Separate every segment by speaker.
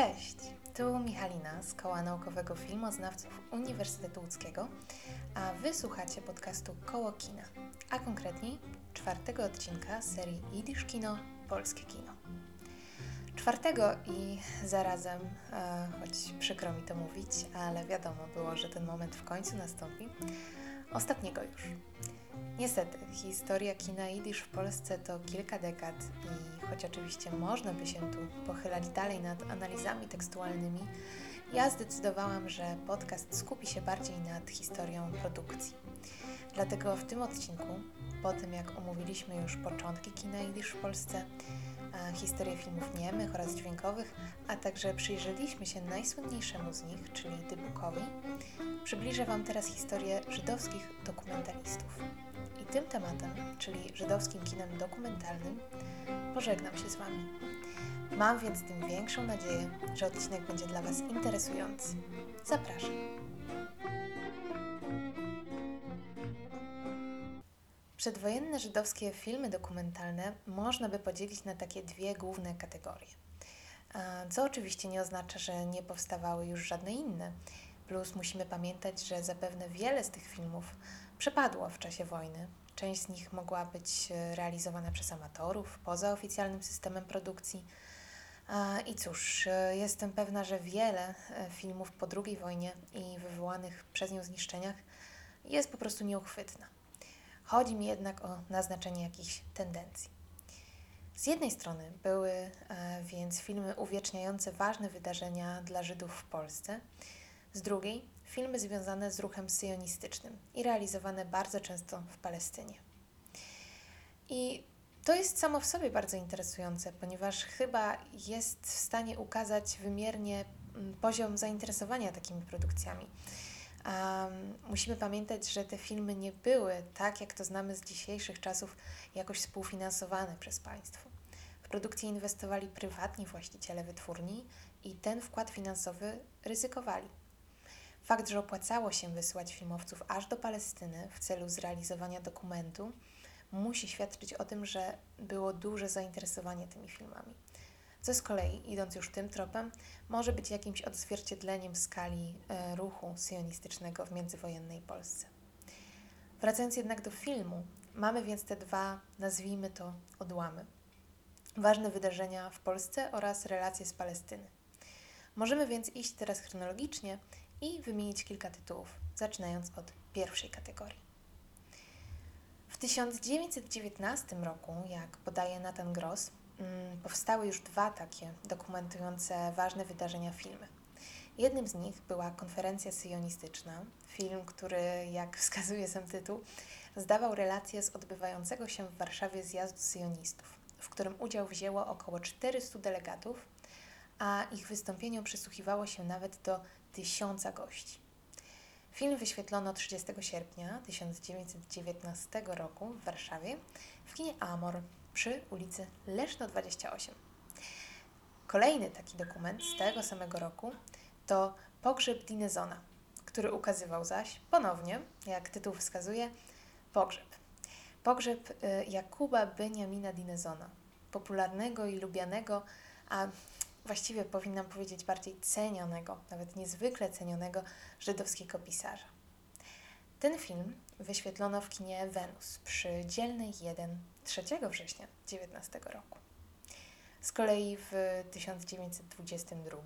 Speaker 1: Cześć, tu Michalina z Koła Naukowego Filmoznawców Uniwersytetu Łódzkiego, a Wy słuchacie podcastu Koło Kina, a konkretniej czwartego odcinka serii Jidysz Kino, Polskie Kino. Czwartego i zarazem, e, choć przykro mi to mówić, ale wiadomo było, że ten moment w końcu nastąpi, ostatniego już. Niestety, historia kina jidysz w Polsce to kilka dekad i choć oczywiście można by się tu pochylać dalej nad analizami tekstualnymi, ja zdecydowałam, że podcast skupi się bardziej nad historią produkcji. Dlatego w tym odcinku, po tym jak omówiliśmy już początki kina jidysz w Polsce, historię filmów niemych oraz dźwiękowych, a także przyjrzeliśmy się najsłynniejszemu z nich, czyli Dybukowi, przybliżę Wam teraz historię żydowskich dokumentalistów. I tym tematem, czyli żydowskim kinem dokumentalnym, pożegnam się z Wami. Mam więc tym większą nadzieję, że odcinek będzie dla Was interesujący. Zapraszam. Przedwojenne żydowskie filmy dokumentalne można by podzielić na takie dwie główne kategorie. Co oczywiście nie oznacza, że nie powstawały już żadne inne. Plus musimy pamiętać, że zapewne wiele z tych filmów przepadło w czasie wojny. Część z nich mogła być e, realizowana przez amatorów, poza oficjalnym systemem produkcji. I cóż, e, jestem pewna, że wiele e, filmów po II wojnie i wywołanych przez nią zniszczeniach jest po prostu nieuchwytna. Chodzi mi jednak o naznaczenie jakichś tendencji. Z jednej strony były e, więc filmy uwieczniające ważne wydarzenia dla Żydów w Polsce, z drugiej filmy związane z ruchem syjonistycznym i realizowane bardzo często w Palestynie. I to jest samo w sobie bardzo interesujące, ponieważ chyba jest w stanie ukazać wymiernie mm, poziom zainteresowania takimi produkcjami. Um, musimy pamiętać, że te filmy nie były, tak jak to znamy z dzisiejszych czasów, jakoś współfinansowane przez państwo. W produkcję inwestowali prywatni właściciele wytwórni i ten wkład finansowy ryzykowali. Fakt, że opłacało się wysyłać filmowców aż do Palestyny w celu zrealizowania dokumentu, musi świadczyć o tym, że było duże zainteresowanie tymi filmami co z kolei, idąc już tym tropem, może być jakimś odzwierciedleniem skali e, ruchu sionistycznego w międzywojennej Polsce. Wracając jednak do filmu, mamy więc te dwa, nazwijmy to, odłamy. Ważne wydarzenia w Polsce oraz relacje z Palestyny. Możemy więc iść teraz chronologicznie i wymienić kilka tytułów, zaczynając od pierwszej kategorii. W 1919 roku, jak podaje Nathan Gross, Mm, powstały już dwa takie dokumentujące ważne wydarzenia filmy. Jednym z nich była konferencja syjonistyczna, film, który, jak wskazuje sam tytuł, zdawał relacje z odbywającego się w Warszawie zjazdu syjonistów, w którym udział wzięło około 400 delegatów, a ich wystąpieniom przysłuchiwało się nawet do tysiąca gości. Film wyświetlono 30 sierpnia 1919 roku w Warszawie w kinie Amor przy ulicy Leszno 28. Kolejny taki dokument z tego samego roku to Pogrzeb Dinezona, który ukazywał zaś ponownie, jak tytuł wskazuje, pogrzeb. Pogrzeb y, Jakuba Beniamina Dinezona, popularnego i lubianego, a właściwie powinnam powiedzieć bardziej cenionego, nawet niezwykle cenionego żydowskiego pisarza. Ten film wyświetlono w kinie Wenus przy Dzielnej 1 3 września 19 roku. Z kolei w 1922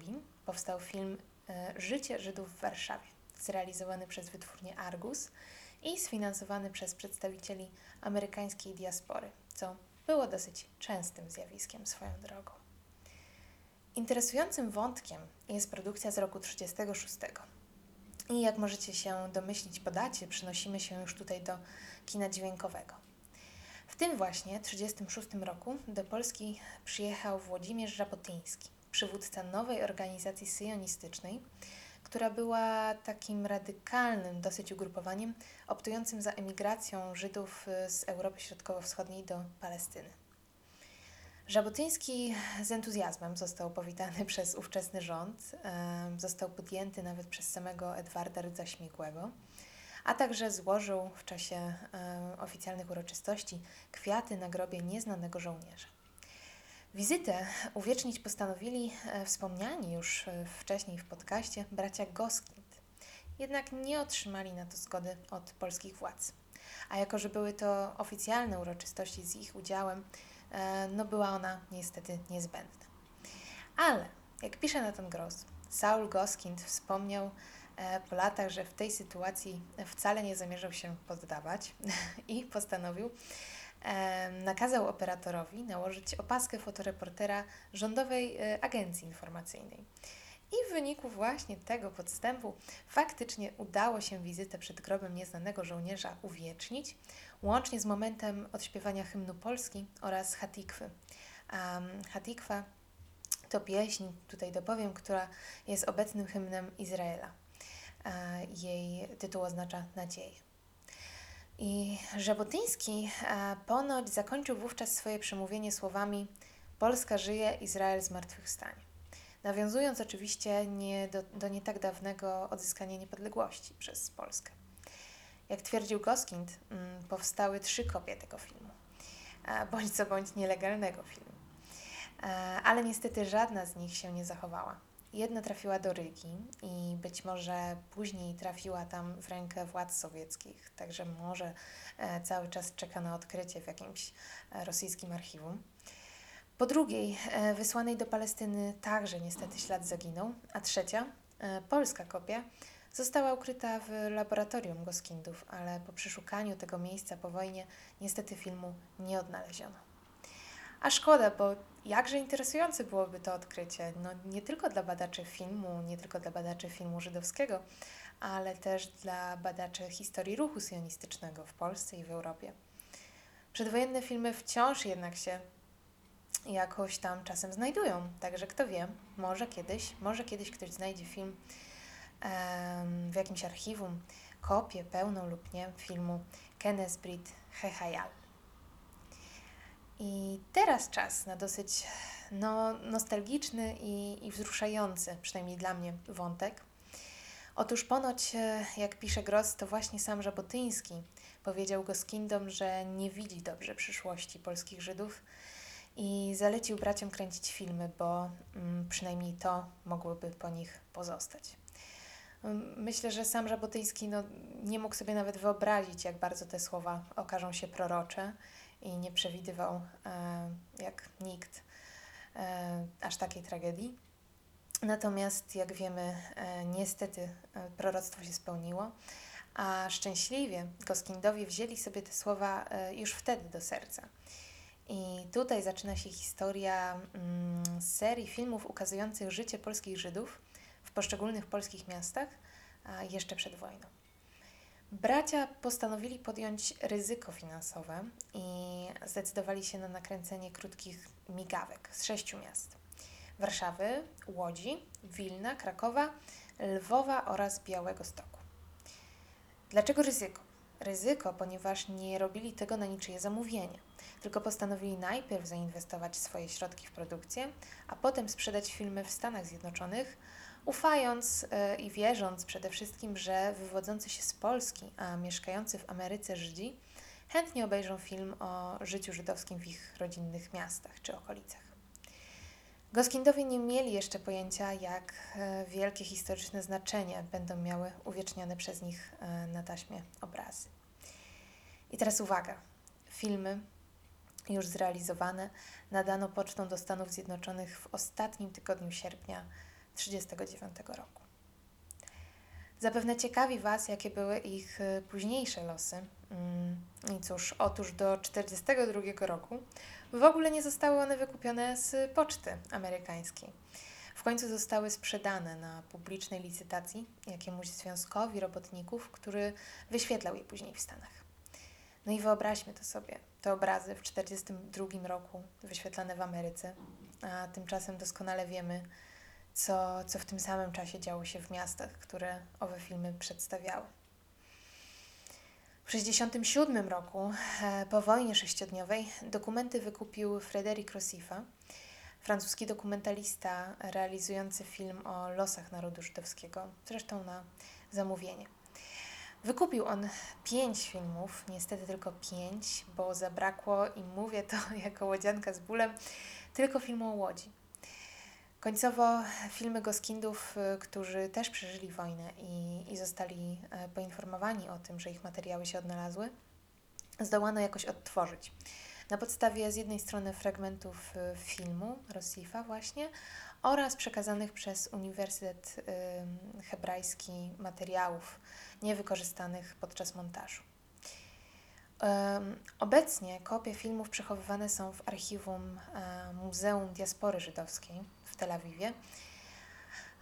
Speaker 1: powstał film e, Życie Żydów w Warszawie, zrealizowany przez wytwórnię Argus i sfinansowany przez przedstawicieli amerykańskiej diaspory, co było dosyć częstym zjawiskiem swoją drogą. Interesującym wątkiem jest produkcja z roku 1936. I jak możecie się domyślić po dacie, przenosimy się już tutaj do kina dźwiękowego. W tym właśnie 1936 roku do Polski przyjechał Włodzimierz Żabotyński, przywódca nowej organizacji syjonistycznej, która była takim radykalnym dosyć ugrupowaniem optującym za emigracją Żydów z Europy Środkowo-Wschodniej do Palestyny. Żabotyński z entuzjazmem został powitany przez ówczesny rząd, został podjęty nawet przez samego Edwarda Rydza Śmigłego, a także złożył w czasie oficjalnych uroczystości kwiaty na grobie nieznanego żołnierza. Wizytę uwiecznić postanowili e, wspomniani już e, wcześniej w podcaście bracia Goskind. Jednak nie otrzymali na to zgody od polskich władz. A jako, że były to oficjalne uroczystości z ich udziałem, no była ona niestety niezbędna. Ale, jak pisze Nathan Gross, Saul Goskind wspomniał po latach, że w tej sytuacji wcale nie zamierzał się poddawać i postanowił nakazał operatorowi nałożyć opaskę fotoreportera Rządowej e, Agencji Informacyjnej. I w wyniku właśnie tego podstępu faktycznie udało się wizytę przed grobem nieznanego żołnierza uwiecznić, łącznie z momentem odśpiewania hymnu Polski oraz Hatikwy. Um, Hatikwa to pieśń, tutaj dopowiem, która jest obecnym hymnem Izraela. Jej tytuł oznacza nadzieję. I Żabotyński ponoć zakończył wówczas swoje przemówienie słowami Polska żyje, Izrael zmartwychwstanie. Nawiązując oczywiście nie do, do nie tak dawnego odzyskania niepodległości przez Polskę. Jak twierdził Goskind, mm, powstały trzy kopie tego filmu, bądź co bądź nielegalnego filmu. Ale niestety żadna z nich się nie zachowała. Jedna trafiła do Rygi i być może później trafiła tam w rękę władz sowieckich, także może e, cały czas czeka na odkrycie w jakimś e, rosyjskim archiwum. Po drugiej, e, wysłanej do Palestyny także niestety ślad zaginął, a trzecia, polska kopia, została ukryta w laboratorium Goskindów, ale po przeszukaniu tego miejsca po wojnie niestety filmu nie odnaleziono. A szkoda, bo jakże interesujące byłoby to odkrycie, no nie tylko dla badaczy filmu, nie tylko dla badaczy filmu żydowskiego, ale też dla badaczy historii ruchu sionistycznego w Polsce i w Europie. Przedwojenne filmy wciąż jednak się jakoś tam czasem znajdują, także kto wie, może kiedyś, może kiedyś ktoś znajdzie film w jakimś archiwum, kopię pełną lub nie filmu Kenneth Brit Hehayal. I teraz czas na dosyć no, nostalgiczny i, i wzruszający, przynajmniej dla mnie, wątek. Otóż ponoć, e, jak pisze Gross, to właśnie sam Żabotyński powiedział Goskindom, że nie widzi dobrze przyszłości polskich Żydów i zalecił braciom kręcić filmy, bo mm, przynajmniej to mogłoby po nich pozostać. Mm, myślę, że sam Żabotyński no, nie mógł sobie nawet wyobrazić, jak bardzo te słowa okażą się prorocze i nie przewidywał e, jak nikt e, aż takiej tragedii. Natomiast, jak wiemy, e, niestety proroctwo się spełniło, a szczęśliwie Goskindowie wzięli sobie te słowa już wtedy do serca. I tutaj zaczyna się historia mm, serii filmów ukazujących życie polskich Żydów w poszczególnych polskich miastach jeszcze przed wojną. Bracia postanowili podjąć ryzyko finansowe i zdecydowali się na nakręcenie krótkich migawek z sześciu miast: Warszawy, Łodzi, Wilna, Krakowa, Lwowa oraz Białego Stoku. Dlaczego ryzyko? Ryzyko, ponieważ nie robili tego na niczyje zamówienie, tylko postanowili najpierw zainwestować swoje środki w produkcję, a potem sprzedać filmy w Stanach Zjednoczonych ufając e, i wierząc przede wszystkim, że wywodzący się z Polski, a mieszkający w Ameryce Żydzi chętnie obejrzą film o życiu żydowskim w ich rodzinnych miastach czy okolicach. Goskindowie nie mieli jeszcze pojęcia, jak e, wielkie historyczne znaczenie będą miały uwiecznione przez nich e, na taśmie obrazy. I teraz uwaga. Filmy już zrealizowane nadano pocztą do Stanów Zjednoczonych w ostatnim tygodniu sierpnia 1939 roku. Zapewne ciekawi Was, jakie były ich y, późniejsze losy. Mm, I cóż, otóż do 1942 roku w ogóle nie zostały one wykupione z poczty amerykańskiej. W końcu zostały sprzedane na publicznej licytacji jakiemuś związkowi robotników, który wyświetlał je później w Stanach. No i wyobraźmy to sobie, te obrazy w 1942 roku wyświetlane w Ameryce, a tymczasem doskonale wiemy, co, co w tym samym czasie działo się w miastach, które owe filmy przedstawiały. W 1967 roku, e, po wojnie sześciodniowej, dokumenty wykupił Frédéric Rossifa, francuski dokumentalista realizujący film o losach narodu żydowskiego, zresztą na zamówienie. Wykupił on pięć filmów, niestety tylko pięć, bo zabrakło, i mówię to jako łodzianka z bólem, tylko filmu o Łodzi. Końcowo filmy Goskindów, y, którzy też przeżyli wojnę i, i zostali e, poinformowani o tym, że ich materiały się odnalazły, zdołano jakoś odtworzyć. Na podstawie z jednej strony fragmentów y, filmu Rosifa właśnie oraz przekazanych przez Uniwersytet Hebrajski materiałów niewykorzystanych podczas montażu. Obecnie kopie filmów przechowywane są w archiwum e, Muzeum Diaspory Żydowskiej w Tel Awiwie.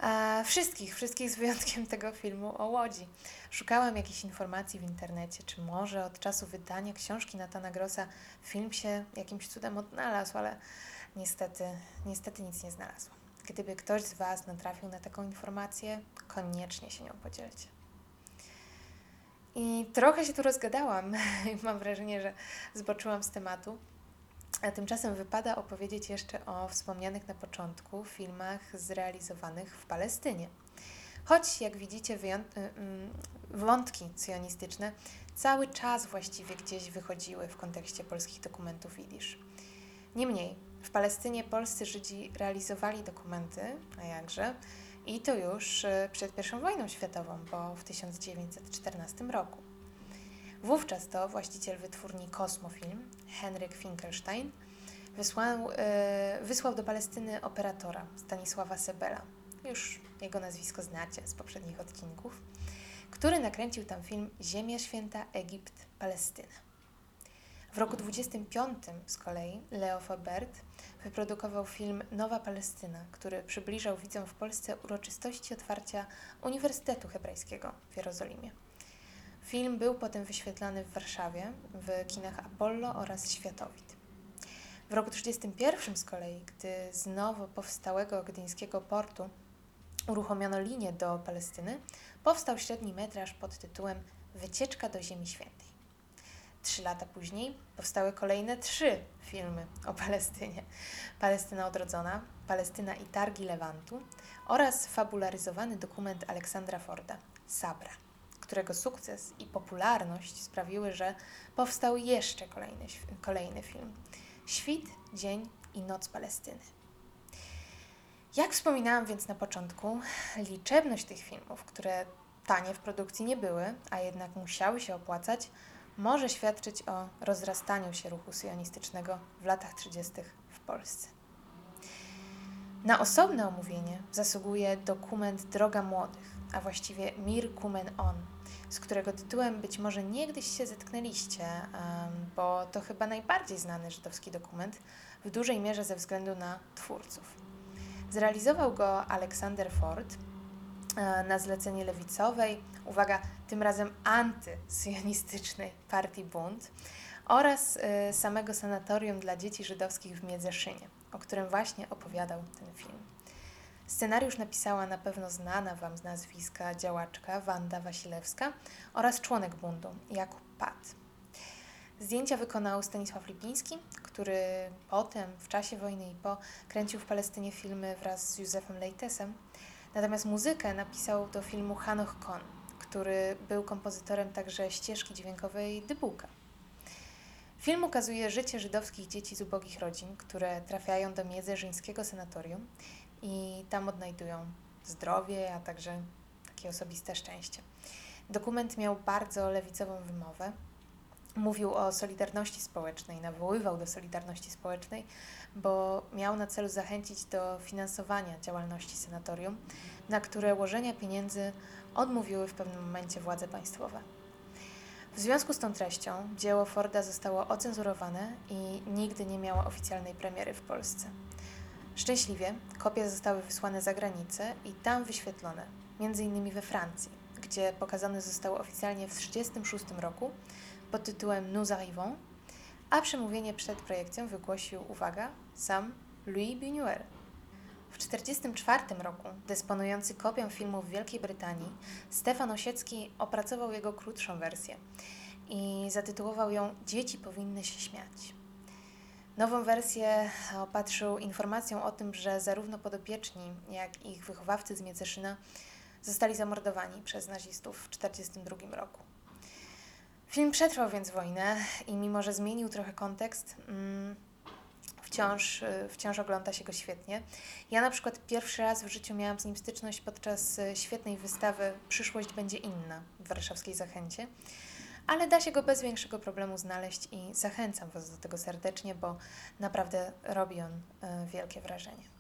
Speaker 1: E, wszystkich, wszystkich z wyjątkiem tego filmu o Łodzi. Szukałam jakichś informacji w internecie, czy może od czasu wydania książki Natana Grossa film się jakimś cudem odnalazł, ale niestety, niestety nic nie znalazłam. Gdyby ktoś z Was natrafił na taką informację, koniecznie się nią podzielcie. I trochę się tu rozgadałam. Mam wrażenie, że zboczyłam z tematu. A tymczasem wypada opowiedzieć jeszcze o wspomnianych na początku filmach zrealizowanych w Palestynie. Choć, jak widzicie, y, mm, wątki sionistyczne cały czas właściwie gdzieś wychodziły w kontekście polskich dokumentów Widzisz. Niemniej, w Palestynie polscy Żydzi realizowali dokumenty, a jakże, i to już y, przed I wojną światową, bo w 1914 roku. Wówczas to właściciel wytwórni Kosmofilm, Henryk Finkelstein, wysłał, yy, wysłał do Palestyny operatora Stanisława Sebela. Już jego nazwisko znacie z poprzednich odcinków, który nakręcił tam film Ziemia Święta, Egipt, Palestyna. W roku 25 z kolei Leo Fabert wyprodukował film Nowa Palestyna, który przybliżał widzom w Polsce uroczystości otwarcia Uniwersytetu Hebrajskiego w Jerozolimie. Film był potem wyświetlany w Warszawie, w kinach Apollo oraz Światowit. W roku 1931 z kolei, gdy z nowo powstałego gdyńskiego portu uruchomiono linię do Palestyny, powstał średni metraż pod tytułem Wycieczka do Ziemi Świętej. Trzy lata później powstały kolejne trzy filmy o Palestynie: Palestyna odrodzona, Palestyna i targi Lewantu oraz fabularyzowany dokument Aleksandra Forda Sabra, którego sukces i popularność sprawiły, że powstał jeszcze kolejny, kolejny film Świt, Dzień i Noc Palestyny. Jak wspominałam więc na początku, liczebność tych filmów, które tanie w produkcji nie były, a jednak musiały się opłacać, może świadczyć o rozrastaniu się ruchu sionistycznego w latach 30. w Polsce. Na osobne omówienie zasługuje dokument Droga Młodych, a właściwie Mir Kumen On, z którego tytułem być może niegdyś się zetknęliście, bo to chyba najbardziej znany żydowski dokument, w dużej mierze ze względu na twórców. Zrealizował go Aleksander Ford e, na zlecenie lewicowej, uwaga, tym razem antysyjonistycznej partii Bund oraz y, samego sanatorium dla dzieci żydowskich w Miedzeszynie, o którym właśnie opowiadał ten film. Scenariusz napisała na pewno znana Wam z nazwiska działaczka Wanda Wasilewska oraz członek bundu Jakub Pat. Zdjęcia wykonał Stanisław Lipiński, który potem, w czasie wojny i po, kręcił w Palestynie filmy wraz z Józefem Lejtesem. Natomiast muzykę napisał do filmu Hanoch Kon, który był kompozytorem także ścieżki dźwiękowej Dybuka. Film ukazuje życie żydowskich dzieci z ubogich rodzin, które trafiają do międzyrzyńskiego sanatorium i tam odnajdują zdrowie, a także takie osobiste szczęście. Dokument miał bardzo lewicową wymowę. Mówił o solidarności społecznej, nawoływał do solidarności społecznej, bo miał na celu zachęcić do finansowania działalności senatorium, na które łożenia pieniędzy odmówiły w pewnym momencie władze państwowe. W związku z tą treścią dzieło Forda zostało ocenzurowane i nigdy nie miało oficjalnej premiery w Polsce. Szczęśliwie kopie zostały wysłane za granicę i tam wyświetlone, m.in. we Francji, gdzie pokazane zostały oficjalnie w 1936 roku pod tytułem Nous arrivons, a przemówienie przed projekcją wygłosił, uwaga, sam Louis Buñuel. W 1944 roku, dysponujący kopią filmu w Wielkiej Brytanii, Stefan Osiecki opracował jego krótszą wersję i zatytułował ją Dzieci powinny się śmiać. Nową wersję opatrzył informacją o tym, że zarówno podopieczni, jak i ich wychowawcy z Mieceszyna zostali zamordowani przez nazistów w 1942 roku. Film przetrwał więc wojnę i mimo, że zmienił trochę kontekst, mm, wciąż, y, wciąż ogląda się go świetnie. Ja na przykład pierwszy raz w życiu miałam z nim styczność podczas y, świetnej wystawy Przyszłość będzie inna w warszawskiej Zachęcie, ale da się go bez większego problemu znaleźć i zachęcam Was do tego serdecznie, bo naprawdę robi on y, wielkie wrażenie.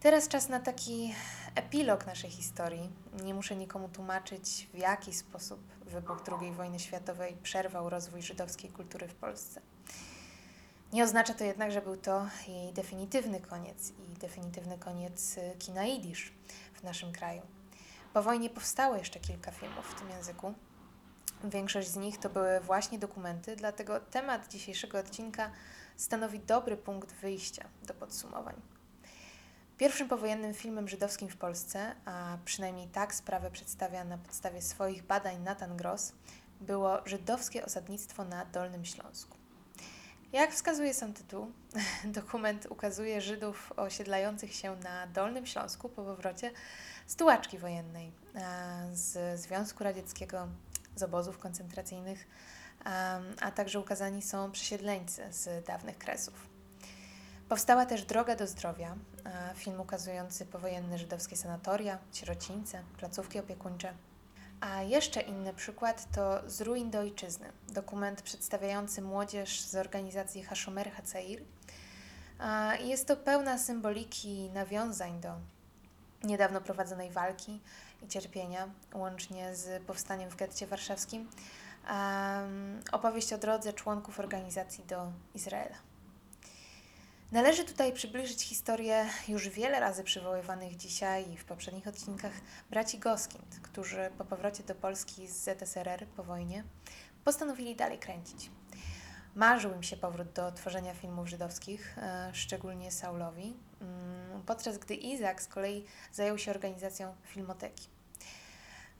Speaker 1: Teraz czas na taki epilog naszej historii. Nie muszę nikomu tłumaczyć, w jaki sposób wybuch II wojny światowej przerwał rozwój żydowskiej kultury w Polsce. Nie oznacza to jednak, że był to jej definitywny koniec i definitywny koniec y, kina jidysz w naszym kraju. Po wojnie powstało jeszcze kilka filmów w tym języku. Większość z nich to były właśnie dokumenty, dlatego temat dzisiejszego odcinka stanowi dobry punkt wyjścia do podsumowań. Pierwszym powojennym filmem żydowskim w Polsce, a przynajmniej tak sprawę przedstawia na podstawie swoich badań Nathan Gross, było żydowskie osadnictwo na Dolnym Śląsku. Jak wskazuje sam tytuł, dokument ukazuje Żydów osiedlających się na Dolnym Śląsku po powrocie z tułaczki wojennej, z Związku Radzieckiego, z obozów koncentracyjnych, a także ukazani są przesiedleńcy z dawnych kresów. Powstała też Droga do Zdrowia, film ukazujący powojenne żydowskie sanatoria, sierocińce, placówki opiekuńcze. A jeszcze inny przykład to Z ruin do ojczyzny, dokument przedstawiający młodzież z organizacji Hashomer Hacair. Jest to pełna symboliki i nawiązań do niedawno prowadzonej walki i cierpienia, łącznie z powstaniem w getcie warszawskim. Opowieść o drodze członków organizacji do Izraela. Należy tutaj przybliżyć historię już wiele razy przywoływanych dzisiaj i w poprzednich odcinkach braci Goskind, którzy po powrocie do Polski z ZSRR po wojnie postanowili dalej kręcić. Marzył im się powrót do tworzenia filmów żydowskich, e, szczególnie Saulowi, mm, podczas gdy Izak z kolei zajął się organizacją filmoteki.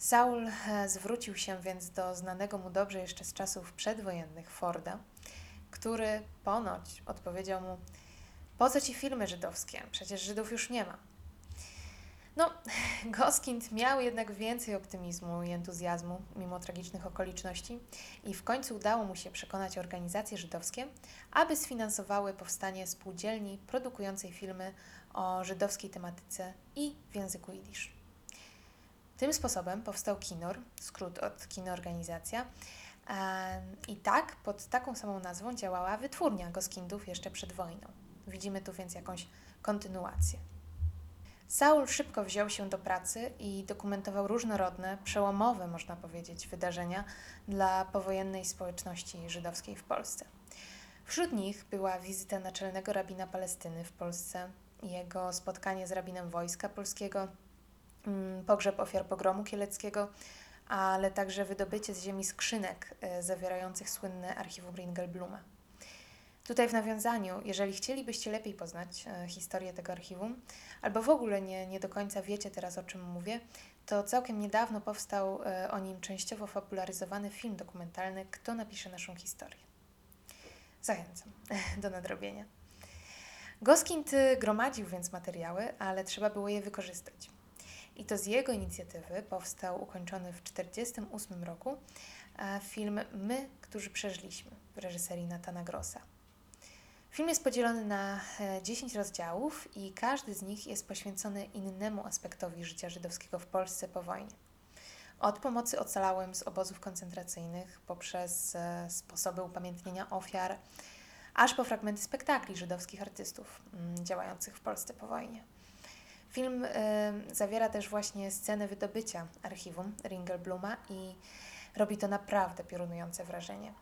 Speaker 1: Saul e, zwrócił się więc do znanego mu dobrze jeszcze z czasów przedwojennych Forda, który ponoć odpowiedział mu: po co ci filmy żydowskie? Przecież Żydów już nie ma. No, Goskind miał jednak więcej optymizmu i entuzjazmu, mimo tragicznych okoliczności, i w końcu udało mu się przekonać organizacje żydowskie, aby sfinansowały powstanie spółdzielni produkującej filmy o żydowskiej tematyce i w języku jidysz. Tym sposobem powstał KINOR, skrót od Kinoorganizacja, i tak pod taką samą nazwą działała wytwórnia Goskindów jeszcze przed wojną. Widzimy tu więc jakąś kontynuację. Saul szybko wziął się do pracy i dokumentował różnorodne, przełomowe, można powiedzieć, wydarzenia dla powojennej społeczności żydowskiej w Polsce. Wśród nich była wizyta naczelnego rabina Palestyny w Polsce, jego spotkanie z rabinem Wojska Polskiego, pogrzeb ofiar pogromu kieleckiego, ale także wydobycie z ziemi skrzynek e, zawierających słynne archiwum Ringelbluma. Tutaj w nawiązaniu, jeżeli chcielibyście lepiej poznać e, historię tego archiwum, albo w ogóle nie, nie do końca wiecie teraz o czym mówię, to całkiem niedawno powstał e, o nim częściowo fabularyzowany film dokumentalny Kto napisze naszą historię. Zachęcam do nadrobienia. Goskind gromadził więc materiały, ale trzeba było je wykorzystać. I to z jego inicjatywy powstał ukończony w 1948 roku e, film My, którzy przeżyliśmy w reżyserii Natana Grossa. Film jest podzielony na 10 e, rozdziałów i każdy z nich jest poświęcony innemu aspektowi życia żydowskiego w Polsce po wojnie. Od pomocy ocalałym z obozów koncentracyjnych, poprzez e, sposoby upamiętnienia ofiar, aż po fragmenty spektakli żydowskich artystów mm, działających w Polsce po wojnie. Film y, zawiera też właśnie scenę wydobycia archiwum Ringelbluma i robi to naprawdę piorunujące wrażenie.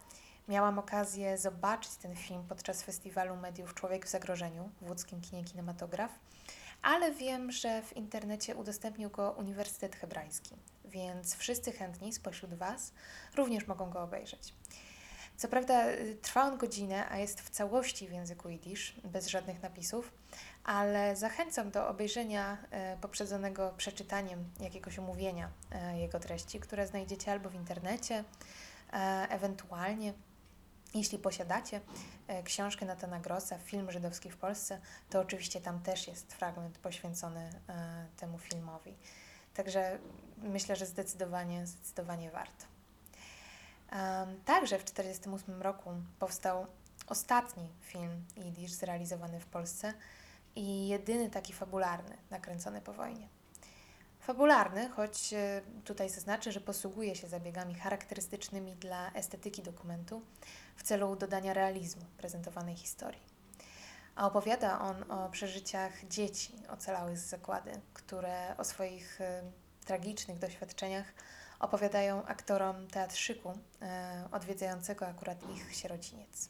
Speaker 1: Miałam okazję zobaczyć ten film podczas festiwalu mediów Człowiek w zagrożeniu w łódzkim kinie Kinematograf, ale wiem, że w internecie udostępnił go Uniwersytet Hebrajski, więc wszyscy chętni spośród Was również mogą go obejrzeć. Co prawda y, trwa on godzinę, a jest w całości w języku jidysz, bez żadnych napisów, ale zachęcam do obejrzenia e, poprzedzonego przeczytaniem jakiegoś omówienia e, jego treści, które znajdziecie albo w internecie, e, ewentualnie jeśli posiadacie książkę Natana Grossa, film żydowski w Polsce, to oczywiście tam też jest fragment poświęcony temu filmowi. Także myślę, że zdecydowanie, zdecydowanie warto. Także w 1948 roku powstał ostatni film Jidysz zrealizowany w Polsce i jedyny taki fabularny, nakręcony po wojnie. Fabularny, choć e, tutaj zaznaczę, że posługuje się zabiegami charakterystycznymi dla estetyki dokumentu w celu dodania realizmu prezentowanej historii. A opowiada on o przeżyciach dzieci ocalałych z zakłady, które o swoich y, tragicznych doświadczeniach opowiadają aktorom teatrzyku y, odwiedzającego akurat ich sierociniec.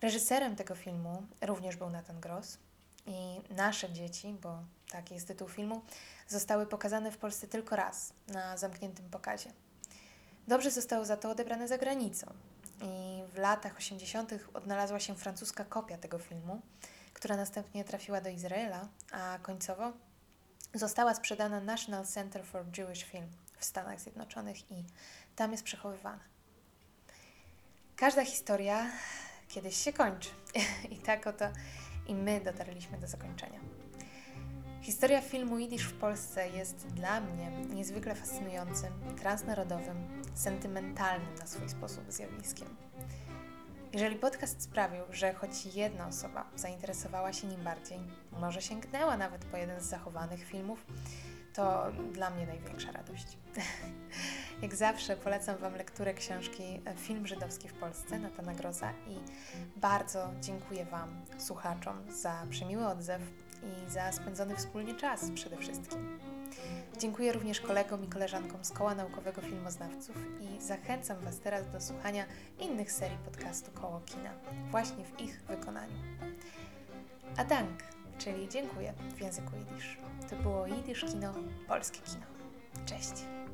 Speaker 1: Reżyserem tego filmu również był Nathan Gross i nasze dzieci, bo taki jest tytuł filmu, zostały pokazane w Polsce tylko raz na zamkniętym pokazie. Dobrze zostały za to odebrane za granicą i w latach 80. odnalazła się francuska kopia tego filmu, która następnie trafiła do Izraela, a końcowo została sprzedana National Center for Jewish Film w Stanach Zjednoczonych i tam jest przechowywana. Każda historia kiedyś się kończy i tak oto i my dotarliśmy do zakończenia. Historia filmu Jidysz w Polsce jest dla mnie niezwykle fascynującym, transnarodowym, sentymentalnym na swój sposób zjawiskiem. Jeżeli podcast sprawił, że choć jedna osoba zainteresowała się nim bardziej, może sięgnęła nawet po jeden z zachowanych filmów, to dla mnie największa radość. Jak zawsze polecam Wam lekturę książki Film Żydowski w Polsce Natana Groza i bardzo dziękuję Wam, słuchaczom, za przemiły odzew i za spędzony wspólnie czas przede wszystkim. Dziękuję również kolegom i koleżankom z Koła Naukowego Filmoznawców i zachęcam Was teraz do słuchania innych serii podcastu Koło Kina, właśnie w ich wykonaniu. A dank, czyli dziękuję w języku jidysz. To było Jidysz Kino, polskie kino. Cześć!